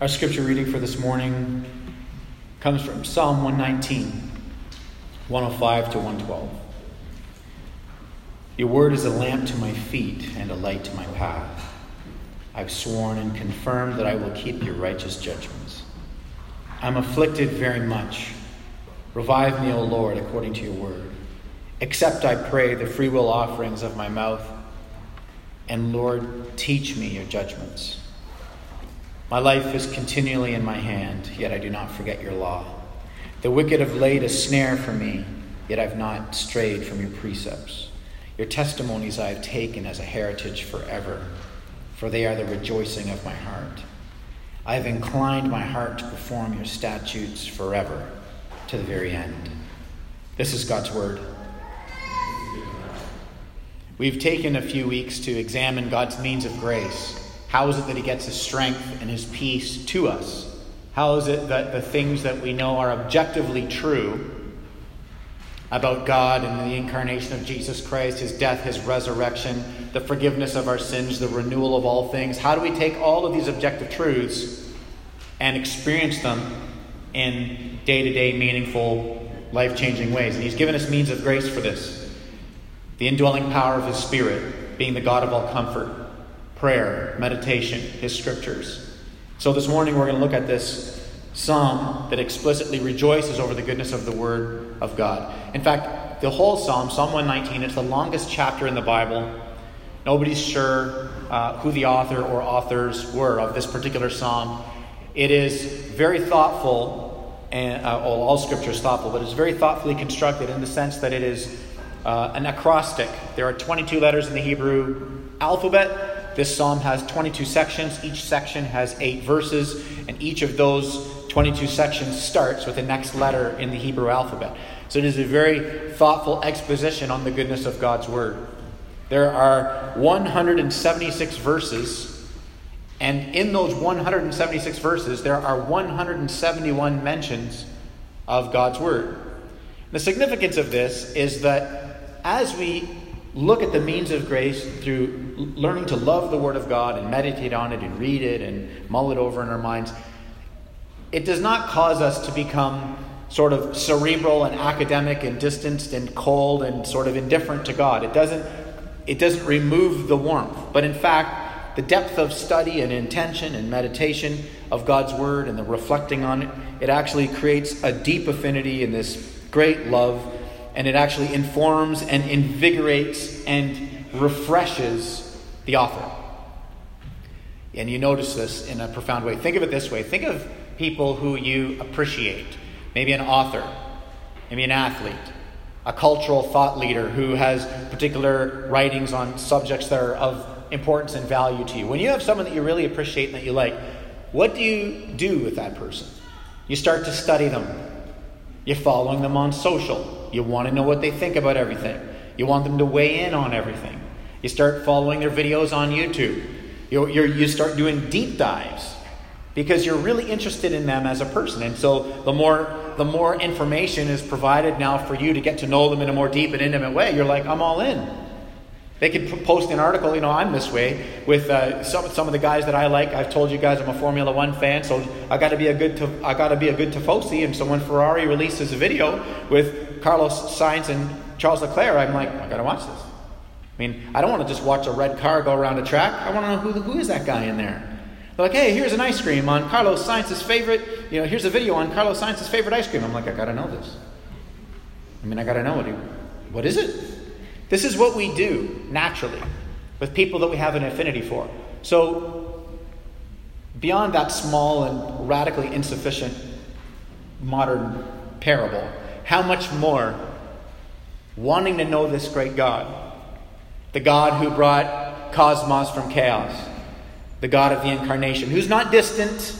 Our scripture reading for this morning comes from Psalm 119, 105 to 112. Your word is a lamp to my feet and a light to my path. I've sworn and confirmed that I will keep your righteous judgments. I'm afflicted very much. Revive me, O Lord, according to your word. Accept, I pray, the freewill offerings of my mouth. And Lord, teach me your judgments. My life is continually in my hand, yet I do not forget your law. The wicked have laid a snare for me, yet I've not strayed from your precepts. Your testimonies I have taken as a heritage forever, for they are the rejoicing of my heart. I have inclined my heart to perform your statutes forever, to the very end. This is God's word. We've taken a few weeks to examine God's means of grace. How is it that He gets His strength and His peace to us? How is it that the things that we know are objectively true about God and the incarnation of Jesus Christ, His death, His resurrection, the forgiveness of our sins, the renewal of all things, how do we take all of these objective truths and experience them in day to day, meaningful, life changing ways? And He's given us means of grace for this the indwelling power of His Spirit, being the God of all comfort, prayer, meditation, His scriptures. So this morning we're going to look at this psalm that explicitly rejoices over the goodness of the Word of God. In fact, the whole psalm, Psalm 119, it's the longest chapter in the Bible. Nobody's sure uh, who the author or authors were of this particular psalm. It is very thoughtful, and uh, well, all scripture is thoughtful, but it's very thoughtfully constructed in the sense that it is uh, an acrostic. There are 22 letters in the Hebrew alphabet. This psalm has 22 sections. Each section has eight verses, and each of those 22 sections starts with the next letter in the Hebrew alphabet. So it is a very thoughtful exposition on the goodness of God's Word. There are 176 verses, and in those 176 verses, there are 171 mentions of God's Word. The significance of this is that as we look at the means of grace through learning to love the Word of God and meditate on it and read it and mull it over in our minds, it does not cause us to become sort of cerebral and academic and distanced and cold and sort of indifferent to God. It doesn't, it doesn't remove the warmth, but in fact, the depth of study and intention and meditation of God's Word and the reflecting on it, it actually creates a deep affinity in this great love and it actually informs and invigorates and refreshes the author. And you notice this in a profound way. Think of it this way think of people who you appreciate, maybe an author, maybe an athlete, a cultural thought leader who has particular writings on subjects that are of importance and value to you. When you have someone that you really appreciate and that you like, what do you do with that person? You start to study them. You're following them on social. You want to know what they think about everything. You want them to weigh in on everything. You start following their videos on YouTube. You, you start doing deep dives because you're really interested in them as a person. And so the more the more information is provided now for you to get to know them in a more deep and intimate way, you're like, I'm all in. They could post an article, you know, I'm this way with uh, some, some of the guys that I like. I've told you guys I'm a Formula One fan, so I got to be a good I got to be a good Tifosi. And so when Ferrari releases a video with Carlos Sainz and Charles Leclerc, I'm like, I got to watch this. I mean, I don't want to just watch a red car go around a track. I want to know who who is that guy in there. They're like, hey, here's an ice cream on Carlos Sainz's favorite. You know, here's a video on Carlos Sainz's favorite ice cream. I'm like, I got to know this. I mean, I got to know what. He, what is it? This is what we do naturally with people that we have an affinity for. So, beyond that small and radically insufficient modern parable, how much more wanting to know this great God, the God who brought cosmos from chaos, the God of the incarnation, who's not distant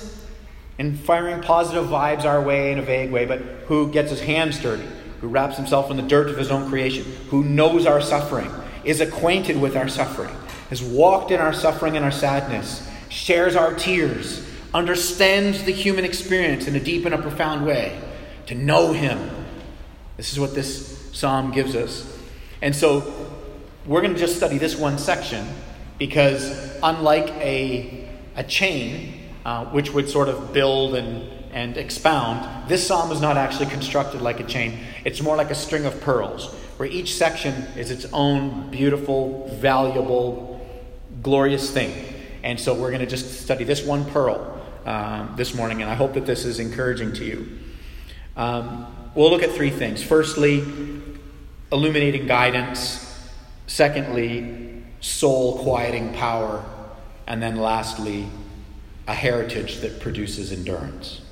and firing positive vibes our way in a vague way, but who gets his hands dirty who wraps himself in the dirt of his own creation, who knows our suffering, is acquainted with our suffering, has walked in our suffering and our sadness, shares our tears, understands the human experience in a deep and a profound way, to know him. This is what this psalm gives us. And so we're going to just study this one section because, unlike a, a chain, uh, which would sort of build and, and expound, this psalm is not actually constructed like a chain. It's more like a string of pearls, where each section is its own beautiful, valuable, glorious thing. And so we're going to just study this one pearl um, this morning, and I hope that this is encouraging to you. Um, we'll look at three things. Firstly, illuminating guidance. Secondly, soul quieting power. And then lastly, a heritage that produces endurance.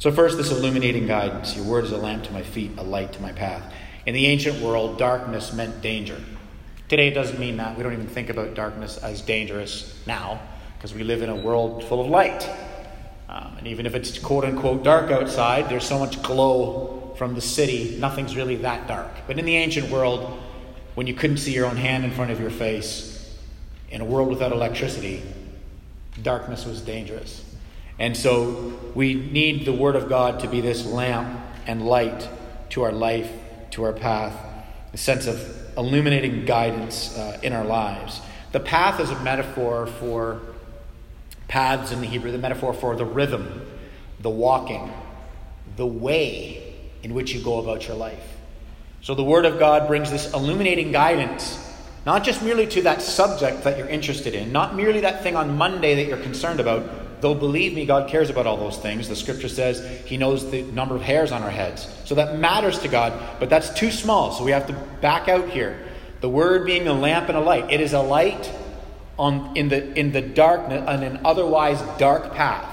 So, first, this illuminating guidance. Your word is a lamp to my feet, a light to my path. In the ancient world, darkness meant danger. Today, it doesn't mean that. We don't even think about darkness as dangerous now because we live in a world full of light. Um, and even if it's quote unquote dark outside, there's so much glow from the city, nothing's really that dark. But in the ancient world, when you couldn't see your own hand in front of your face, in a world without electricity, darkness was dangerous. And so we need the Word of God to be this lamp and light to our life, to our path, a sense of illuminating guidance uh, in our lives. The path is a metaphor for paths in the Hebrew, the metaphor for the rhythm, the walking, the way in which you go about your life. So the Word of God brings this illuminating guidance not just merely to that subject that you're interested in, not merely that thing on Monday that you're concerned about, though believe me, God cares about all those things. The scripture says He knows the number of hairs on our heads. So that matters to God, but that's too small. So we have to back out here. The word being a lamp and a light. It is a light on, in, the, in the darkness, on an otherwise dark path.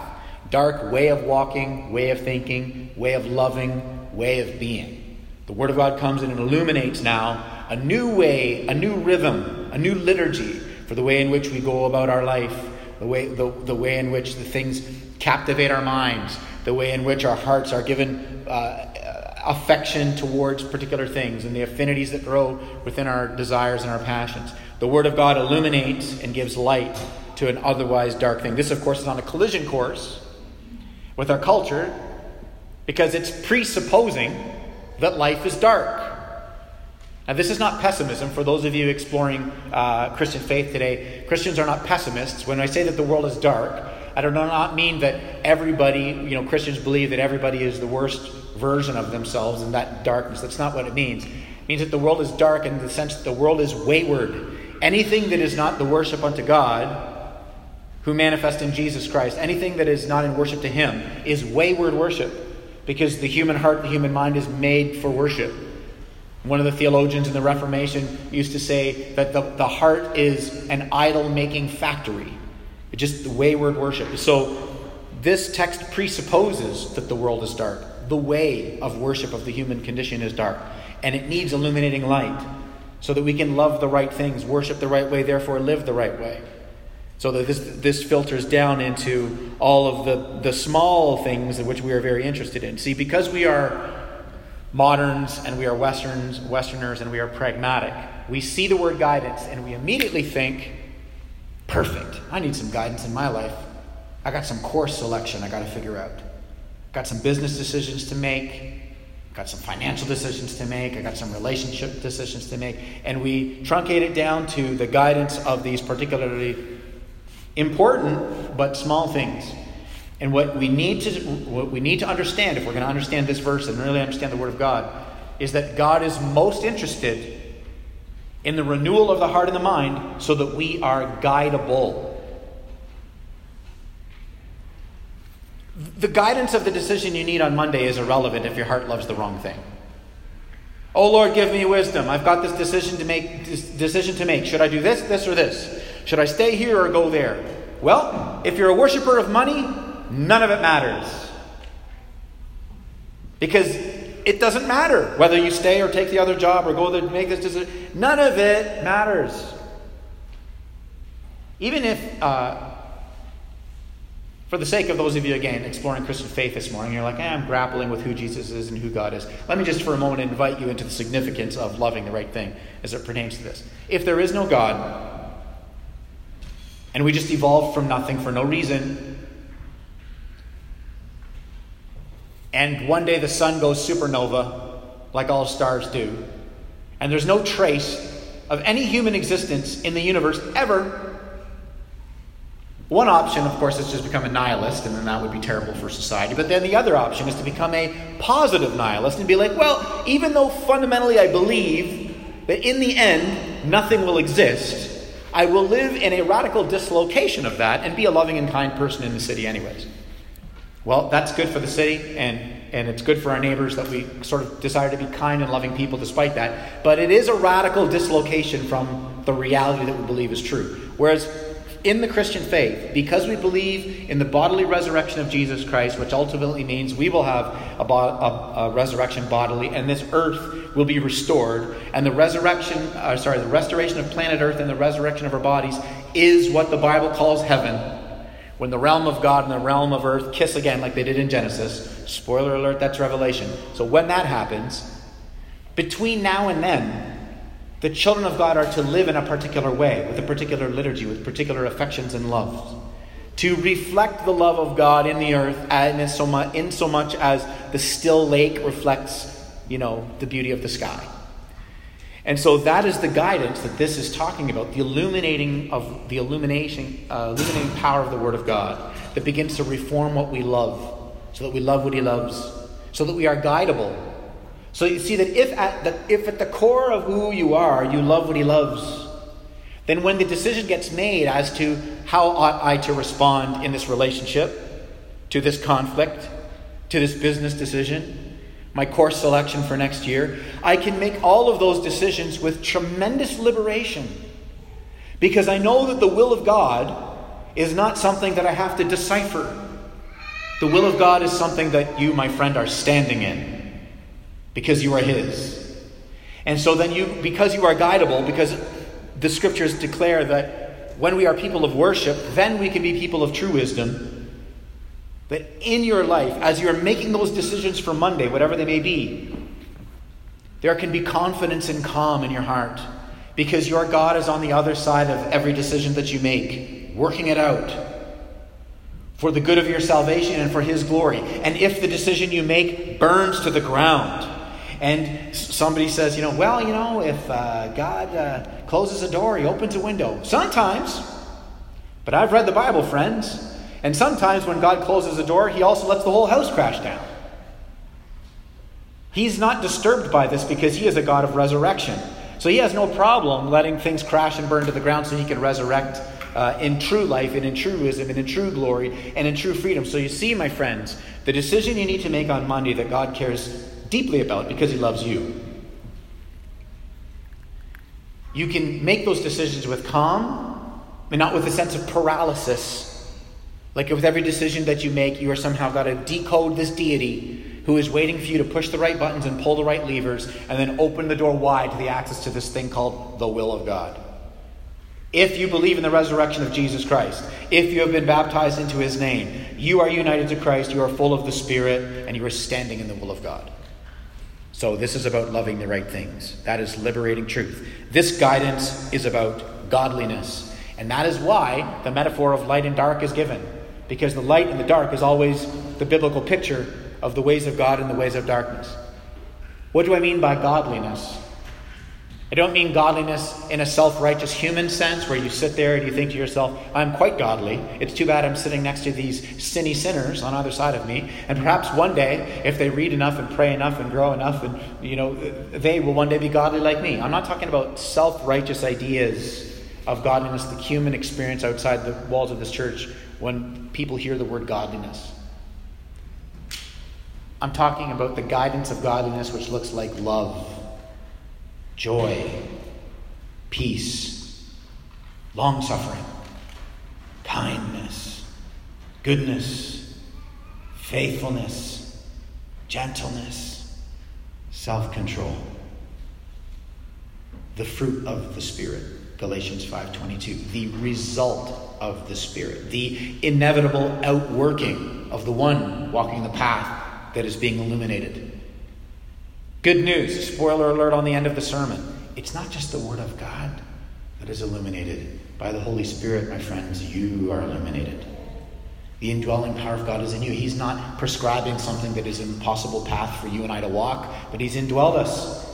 Dark way of walking, way of thinking, way of loving, way of being. The Word of God comes in and illuminates now a new way, a new rhythm, a new liturgy for the way in which we go about our life, the way, the, the way in which the things captivate our minds, the way in which our hearts are given uh, affection towards particular things, and the affinities that grow within our desires and our passions. The Word of God illuminates and gives light to an otherwise dark thing. This, of course, is on a collision course with our culture because it's presupposing that life is dark. Now, this is not pessimism for those of you exploring uh, Christian faith today. Christians are not pessimists. When I say that the world is dark, I do not mean that everybody, you know, Christians believe that everybody is the worst version of themselves in that darkness. That's not what it means. It means that the world is dark in the sense that the world is wayward. Anything that is not the worship unto God, who manifest in Jesus Christ, anything that is not in worship to Him, is wayward worship. Because the human heart, and the human mind is made for worship. One of the theologians in the Reformation used to say that the, the heart is an idol making factory, it's just the wayward worship. So, this text presupposes that the world is dark. The way of worship of the human condition is dark, and it needs illuminating light so that we can love the right things, worship the right way, therefore live the right way. So that this, this filters down into all of the, the small things in which we are very interested in. See, because we are moderns and we are westerns westerners and we are pragmatic. We see the word guidance and we immediately think perfect. I need some guidance in my life. I got some course selection i got to figure out. Got some business decisions to make. Got some financial decisions to make. I got some relationship decisions to make. And we truncate it down to the guidance of these particularly important but small things and what we need to what we need to understand if we're going to understand this verse and really understand the word of God is that God is most interested in the renewal of the heart and the mind so that we are guidable. The guidance of the decision you need on Monday is irrelevant if your heart loves the wrong thing. Oh Lord, give me wisdom. I've got this decision to make decision to make. Should I do this, this or this? Should I stay here or go there? Well, if you're a worshiper of money, none of it matters. Because it doesn't matter whether you stay or take the other job or go there and make this decision. None of it matters. Even if, uh, for the sake of those of you, again, exploring Christian faith this morning, you're like, eh, I'm grappling with who Jesus is and who God is. Let me just for a moment invite you into the significance of loving the right thing as it pertains to this. If there is no God, and we just evolved from nothing for no reason, and one day the sun goes supernova, like all stars do, and there's no trace of any human existence in the universe ever, One option, of course, is just become a nihilist, and then that would be terrible for society. But then the other option is to become a positive nihilist and be like, well, even though fundamentally I believe that in the end nothing will exist, I will live in a radical dislocation of that and be a loving and kind person in the city, anyways. Well, that's good for the city, and, and it's good for our neighbors that we sort of desire to be kind and loving people despite that. But it is a radical dislocation from the reality that we believe is true. Whereas in the Christian faith, because we believe in the bodily resurrection of Jesus Christ, which ultimately means we will have a, bo- a, a resurrection bodily, and this earth will be restored, and the resurrection, uh, sorry, the restoration of planet Earth and the resurrection of our bodies is what the Bible calls heaven. When the realm of God and the realm of earth kiss again, like they did in Genesis. Spoiler alert, that's Revelation. So when that happens, between now and then, the children of God are to live in a particular way, with a particular liturgy, with particular affections and loves. To reflect the love of God in the earth in so much, in so much as the still lake reflects, you know, the beauty of the sky. And so that is the guidance that this is talking about, the illuminating of the illumination, uh, illuminating power of the Word of God that begins to reform what we love, so that we love what He loves, so that we are guidable. So you see that if at the, if at the core of who you are, you love what he loves, then when the decision gets made as to how ought I to respond in this relationship, to this conflict, to this business decision, my course selection for next year, I can make all of those decisions with tremendous liberation. Because I know that the will of God is not something that I have to decipher. The will of God is something that you, my friend, are standing in because you are His. And so then you, because you are guidable, because the scriptures declare that when we are people of worship, then we can be people of true wisdom. That in your life, as you're making those decisions for Monday, whatever they may be, there can be confidence and calm in your heart because your God is on the other side of every decision that you make, working it out for the good of your salvation and for His glory. And if the decision you make burns to the ground, and somebody says, you know, well, you know, if uh, God uh, closes a door, he opens a window. Sometimes. But I've read the Bible, friends. And sometimes when God closes a door, he also lets the whole house crash down. He's not disturbed by this because he is a God of resurrection. So he has no problem letting things crash and burn to the ground so he can resurrect uh, in true life and in true wisdom and in true glory and in true freedom. So you see, my friends, the decision you need to make on Monday that God cares deeply about because He loves you. You can make those decisions with calm and not with a sense of paralysis. Like with every decision that you make, you are somehow got to decode this deity who is waiting for you to push the right buttons and pull the right levers and then open the door wide to the access to this thing called the will of God. If you believe in the resurrection of Jesus Christ, if you have been baptized into his name, you are united to Christ, you are full of the Spirit, and you are standing in the will of God. So, this is about loving the right things. That is liberating truth. This guidance is about godliness. And that is why the metaphor of light and dark is given. Because the light and the dark is always the biblical picture of the ways of God and the ways of darkness. What do I mean by godliness? I don't mean godliness in a self righteous human sense where you sit there and you think to yourself, I'm quite godly. It's too bad I'm sitting next to these sinny sinners on either side of me. And perhaps one day, if they read enough and pray enough and grow enough, and you know, they will one day be godly like me. I'm not talking about self righteous ideas of godliness, the human experience outside the walls of this church when people hear the word godliness. I'm talking about the guidance of godliness which looks like love joy, peace, long suffering, kindness, goodness, faithfulness, gentleness, self control. The fruit of the Spirit, Galatians 5:22, the result of the Spirit, the inevitable outworking of the one walking the path that is being illuminated. Good news, spoiler alert on the end of the sermon. It's not just the Word of God that is illuminated. By the Holy Spirit, my friends, you are illuminated. The indwelling power of God is in you. He's not prescribing something that is an impossible path for you and I to walk, but He's indwelled us.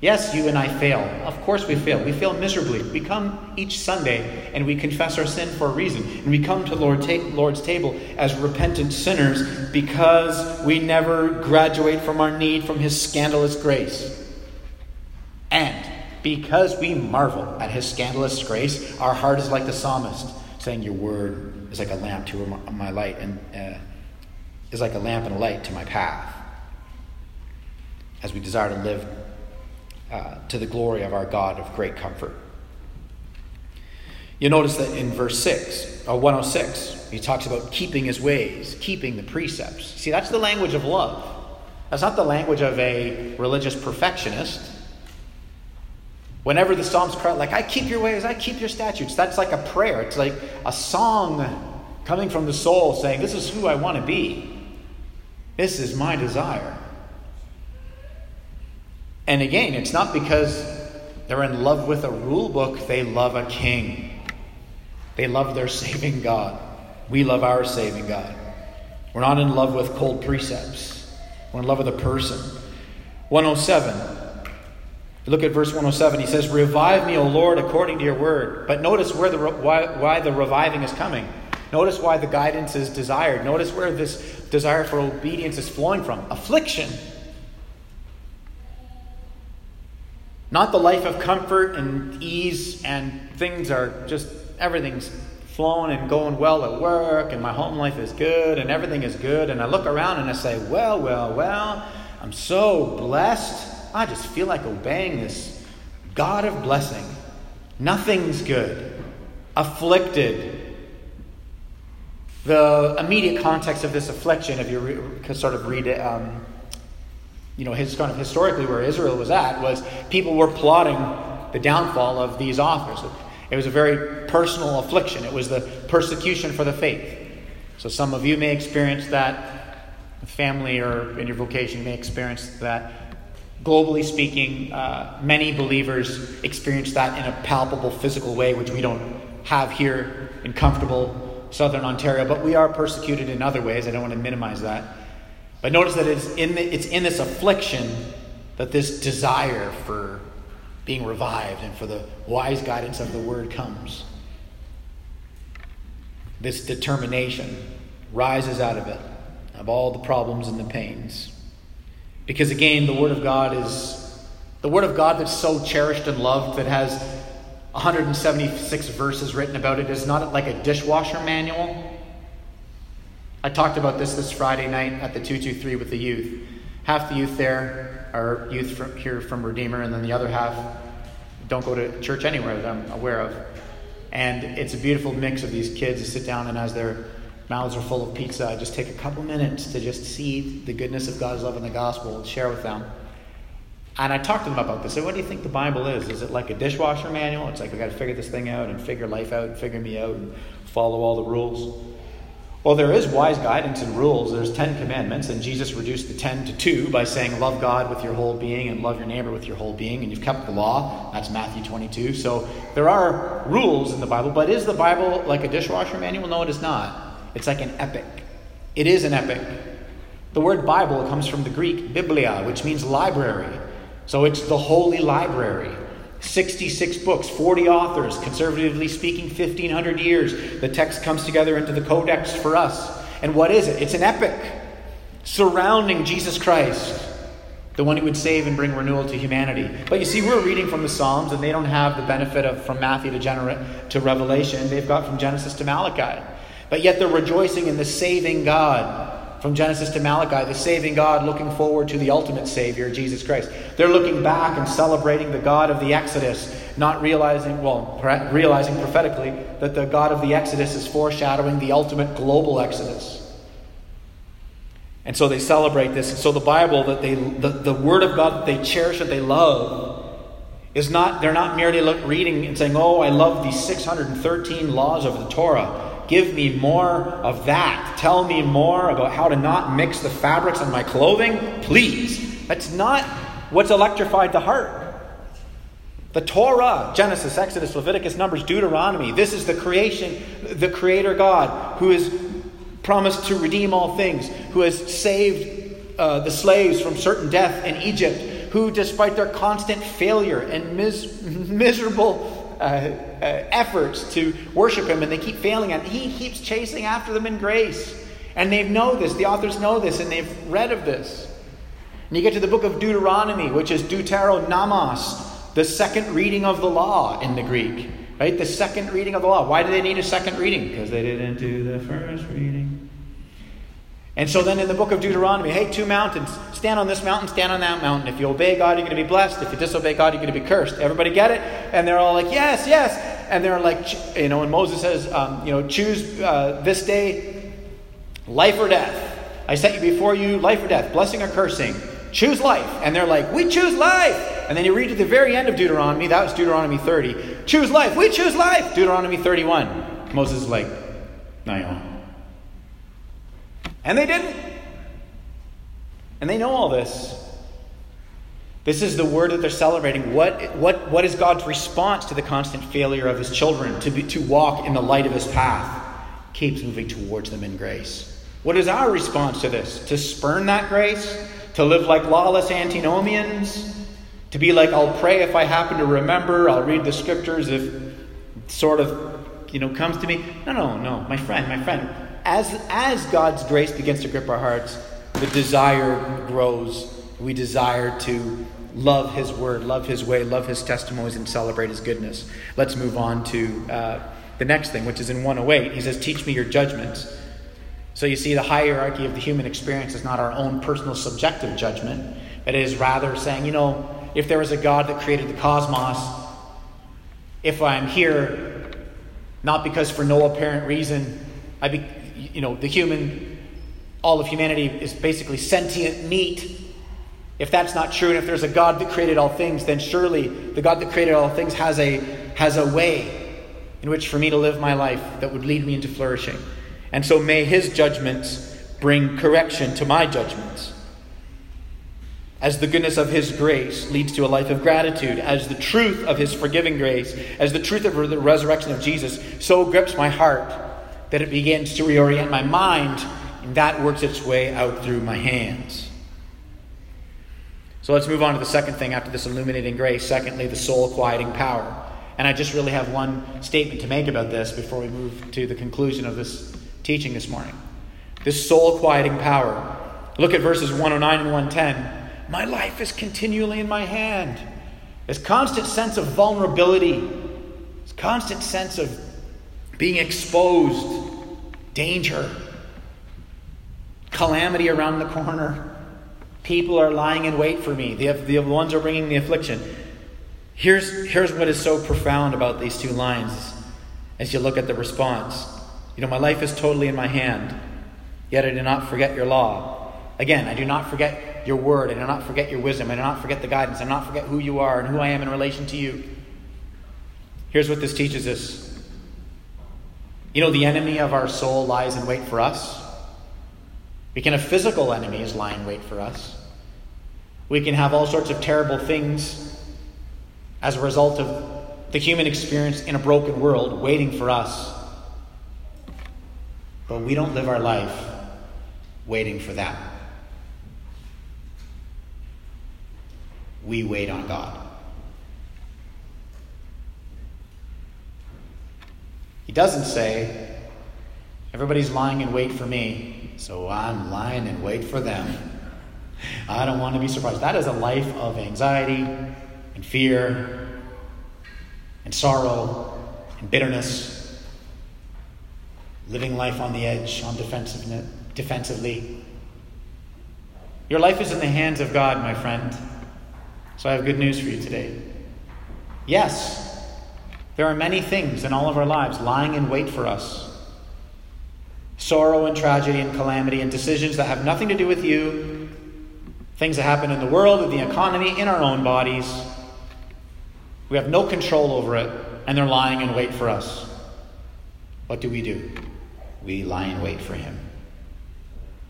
Yes, you and I fail. Of course we fail. We fail miserably. We come each Sunday and we confess our sin for a reason. And we come to Lord ta- Lord's table as repentant sinners because we never graduate from our need from His scandalous grace. And because we marvel at His scandalous grace, our heart is like the psalmist, saying, Your word is like a lamp to my light and uh, is like a lamp and a light to my path. As we desire to live uh, to the glory of our God of great comfort. You notice that in verse 6, or uh, 106, he talks about keeping his ways, keeping the precepts. See, that's the language of love. That's not the language of a religious perfectionist. Whenever the Psalms cry, like, I keep your ways, I keep your statutes, that's like a prayer. It's like a song coming from the soul saying, This is who I want to be. This is my desire. And again, it's not because they're in love with a rule book, they love a king. They love their saving God. We love our saving God. We're not in love with cold precepts, we're in love with a person. 107. Look at verse 107. He says, Revive me, O Lord, according to your word. But notice where the, why, why the reviving is coming. Notice why the guidance is desired. Notice where this desire for obedience is flowing from affliction. Not the life of comfort and ease, and things are just, everything's flowing and going well at work, and my home life is good, and everything is good. And I look around and I say, well, well, well, I'm so blessed. I just feel like obeying this God of blessing. Nothing's good. Afflicted. The immediate context of this affliction, if you re- sort of read it, um, you know, his kind of historically where Israel was at was people were plotting the downfall of these authors. It was a very personal affliction. It was the persecution for the faith. So some of you may experience that, family or in your vocation may experience that. Globally speaking, uh, many believers experience that in a palpable physical way, which we don't have here in comfortable southern Ontario, but we are persecuted in other ways. I don't want to minimize that. But notice that it's in, the, it's in this affliction that this desire for being revived and for the wise guidance of the word comes. This determination rises out of it, of all the problems and the pains. Because again, the Word of God is the Word of God that's so cherished and loved, that has 176 verses written about it, is not like a dishwasher manual. I talked about this this Friday night at the 223 with the youth. Half the youth there are youth from, here from Redeemer, and then the other half don't go to church anywhere that I'm aware of. And it's a beautiful mix of these kids who sit down and as their mouths are full of pizza, I just take a couple minutes to just see the goodness of God's love in the gospel and share with them. And I talked to them about this. So, what do you think the Bible is? Is it like a dishwasher manual? It's like we got to figure this thing out and figure life out and figure me out and follow all the rules. Well, there is wise guidance and rules. There's Ten Commandments, and Jesus reduced the ten to two by saying, Love God with your whole being and love your neighbor with your whole being, and you've kept the law. That's Matthew 22. So there are rules in the Bible, but is the Bible like a dishwasher manual? No, it is not. It's like an epic. It is an epic. The word Bible comes from the Greek biblia, which means library. So it's the holy library. 66 books, 40 authors, conservatively speaking, 1,500 years. The text comes together into the codex for us. And what is it? It's an epic surrounding Jesus Christ, the one who would save and bring renewal to humanity. But you see, we're reading from the Psalms, and they don't have the benefit of from Matthew to, Gener- to Revelation. They've got from Genesis to Malachi. But yet they're rejoicing in the saving God from Genesis to Malachi, the saving God looking forward to the ultimate Savior, Jesus Christ. They're looking back and celebrating the God of the Exodus, not realizing, well, realizing prophetically that the God of the Exodus is foreshadowing the ultimate global Exodus. And so they celebrate this. And so the Bible that they, the, the Word of God that they cherish and they love, is not, they're not merely reading and saying, oh, I love these 613 laws of the Torah. Give me more of that. Tell me more about how to not mix the fabrics on my clothing, please. That's not what's electrified the heart. The Torah, Genesis, Exodus, Leviticus, Numbers, Deuteronomy, this is the creation, the Creator God who has promised to redeem all things, who has saved uh, the slaves from certain death in Egypt, who, despite their constant failure and mis- miserable Uh, uh, efforts to worship Him, and they keep failing, and He keeps chasing after them in grace. And they know this, the authors know this, and they've read of this. And you get to the book of Deuteronomy, which is Deuteronomos, the second reading of the law in the Greek. Right? The second reading of the law. Why do they need a second reading? Because they didn't do the first reading. And so then in the book of Deuteronomy, hey, two mountains. Stand on this mountain, stand on that mountain. If you obey God, you're going to be blessed. If you disobey God, you're going to be cursed. Everybody get it? And they're all like, yes, yes. And they're like, you know, and Moses says, um, you know, choose uh, this day life or death. I set you before you life or death, blessing or cursing. Choose life. And they're like, we choose life. And then you read to the very end of Deuteronomy, that was Deuteronomy 30. Choose life. We choose life. Deuteronomy 31. Moses is like, no, And they didn't. And they know all this. This is the word that they're celebrating. What, what, what is God's response to the constant failure of his children to, be, to walk in the light of his path? Keeps moving towards them in grace. What is our response to this? To spurn that grace? To live like lawless antinomians? To be like, I'll pray if I happen to remember, I'll read the scriptures if sort of, you know, comes to me. No, no, no, my friend, my friend. As, as God's grace begins to grip our hearts, the desire grows. We desire to love His word, love His way, love His testimonies, and celebrate His goodness. Let's move on to uh, the next thing, which is in 108. He says, Teach me your judgments. So you see, the hierarchy of the human experience is not our own personal subjective judgment, but it is rather saying, you know, if there was a God that created the cosmos, if I'm here, not because for no apparent reason, I be, you know, the human, all of humanity is basically sentient meat. If that's not true, and if there's a God that created all things, then surely the God that created all things has a, has a way in which for me to live my life that would lead me into flourishing. And so may his judgments bring correction to my judgments as the goodness of His grace leads to a life of gratitude, as the truth of His forgiving grace, as the truth of the resurrection of Jesus so grips my heart that it begins to reorient my mind, and that works its way out through my hands. So let's move on to the second thing after this illuminating grace. Secondly, the soul quieting power. And I just really have one statement to make about this before we move to the conclusion of this teaching this morning. This soul quieting power. Look at verses 109 and 110. My life is continually in my hand. This constant sense of vulnerability, this constant sense of being exposed, danger, calamity around the corner. People are lying in wait for me. The, the ones are bringing the affliction. Here's, here's what is so profound about these two lines as you look at the response. You know, my life is totally in my hand, yet I do not forget your law. Again, I do not forget your word. I do not forget your wisdom. I do not forget the guidance. I do not forget who you are and who I am in relation to you. Here's what this teaches us. You know, the enemy of our soul lies in wait for us. We can have physical enemies lie in wait for us. We can have all sorts of terrible things as a result of the human experience in a broken world waiting for us. But we don't live our life waiting for that. we wait on God. He doesn't say, everybody's lying in wait for me, so I'm lying in wait for them. I don't want to be surprised. That is a life of anxiety and fear and sorrow and bitterness, living life on the edge, on defensively. Your life is in the hands of God, my friend. So I have good news for you today. Yes, there are many things in all of our lives lying in wait for us sorrow and tragedy and calamity and decisions that have nothing to do with you, things that happen in the world, in the economy, in our own bodies. We have no control over it, and they're lying in wait for us. What do we do? We lie in wait for Him.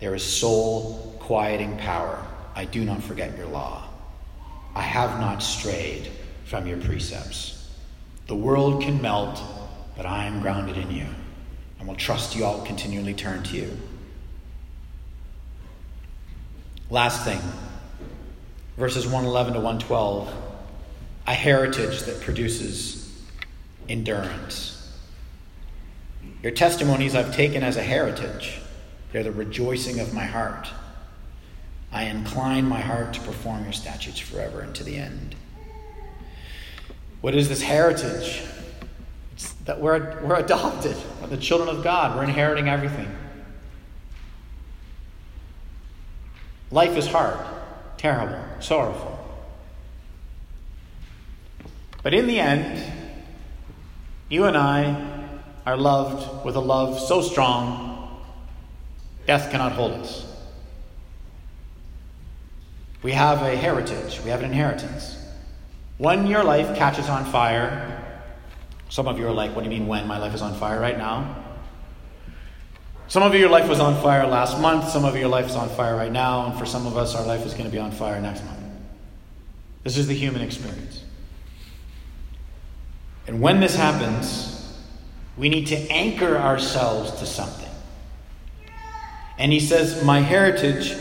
There is soul quieting power. I do not forget your law. I have not strayed from your precepts. The world can melt, but I am grounded in you and will trust you. I'll continually turn to you. Last thing verses 111 to 112, a heritage that produces endurance. Your testimonies I've taken as a heritage, they're the rejoicing of my heart. I incline my heart to perform your statutes forever and to the end. What is this heritage? It's that we're, we're adopted. We're the children of God. We're inheriting everything. Life is hard, terrible, sorrowful. But in the end, you and I are loved with a love so strong, death cannot hold us. We have a heritage, we have an inheritance. When your life catches on fire, some of you are like, What do you mean when? My life is on fire right now. Some of you, your life was on fire last month. Some of you, your life is on fire right now. And for some of us, our life is going to be on fire next month. This is the human experience. And when this happens, we need to anchor ourselves to something. And he says, My heritage,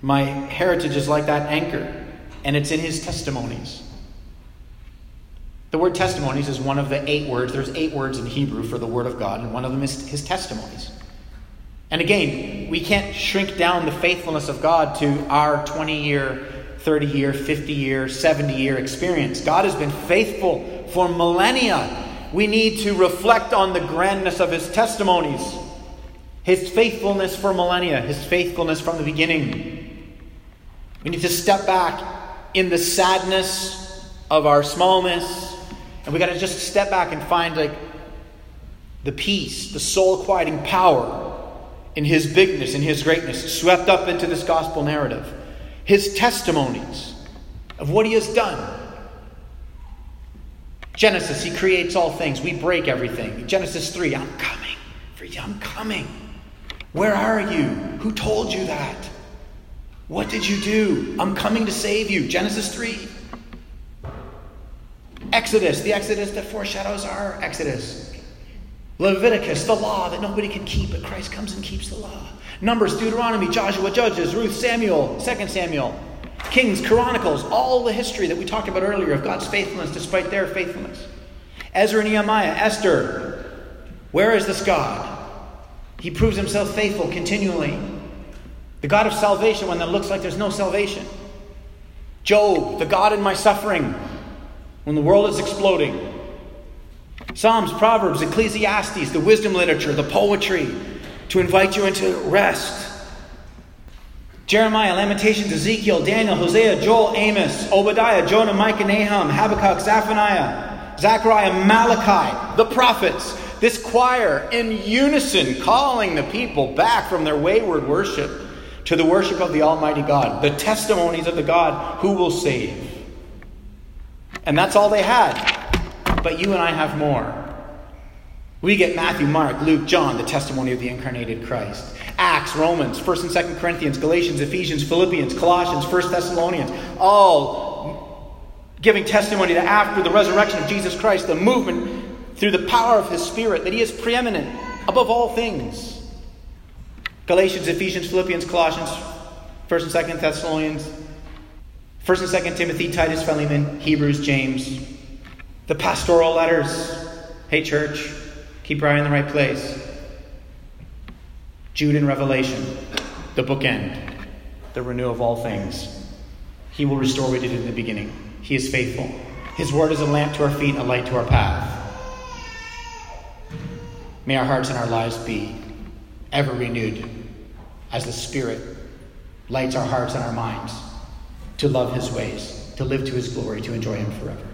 my heritage is like that anchor, and it's in his testimonies. The word testimonies is one of the eight words. There's eight words in Hebrew for the word of God, and one of them is his testimonies. And again, we can't shrink down the faithfulness of God to our 20 year, 30 year, 50 year, 70 year experience. God has been faithful for millennia. We need to reflect on the grandness of his testimonies, his faithfulness for millennia, his faithfulness from the beginning. We need to step back in the sadness of our smallness, and we got to just step back and find like the peace, the soul quieting power in his bigness, in his greatness, swept up into this gospel narrative. His testimonies of what he has done. Genesis, he creates all things. We break everything. Genesis 3, I'm coming for you. I'm coming. Where are you? Who told you that? What did you do? I'm coming to save you. Genesis 3. Exodus, the Exodus that foreshadows our Exodus. Leviticus, the law that nobody can keep, but Christ comes and keeps the law. Numbers, Deuteronomy, Joshua, Judges, Ruth, Samuel, 2 Samuel, Kings, Chronicles, all the history that we talked about earlier of God's faithfulness despite their faithfulness. Ezra, and Nehemiah, Esther. Where is this God? He proves himself faithful continually. The God of salvation when it looks like there's no salvation. Job, the God in my suffering when the world is exploding. Psalms, Proverbs, Ecclesiastes, the wisdom literature, the poetry to invite you into rest. Jeremiah, Lamentations, Ezekiel, Daniel, Hosea, Joel, Amos, Obadiah, Jonah, Micah, Nahum, Habakkuk, Zephaniah, Zechariah, Malachi, the prophets. This choir in unison calling the people back from their wayward worship to the worship of the Almighty God, the testimonies of the God who will save. And that's all they had but you and I have more. We get Matthew, Mark, Luke, John, the testimony of the incarnated Christ. Acts, Romans, 1st and 2nd Corinthians, Galatians, Ephesians, Philippians, Colossians, 1st Thessalonians, all giving testimony that after the resurrection of Jesus Christ, the movement through the power of his Spirit, that he is preeminent above all things. Galatians, Ephesians, Philippians, Colossians, 1st and 2nd Thessalonians, 1st and 2nd Timothy, Titus, Philemon, Hebrews, James, the pastoral letters. Hey, church, keep your eye in the right place. Jude and Revelation, the bookend, the renewal of all things. He will restore what he did in the beginning. He is faithful. His word is a lamp to our feet and a light to our path. May our hearts and our lives be ever renewed as the Spirit lights our hearts and our minds to love His ways, to live to His glory, to enjoy Him forever.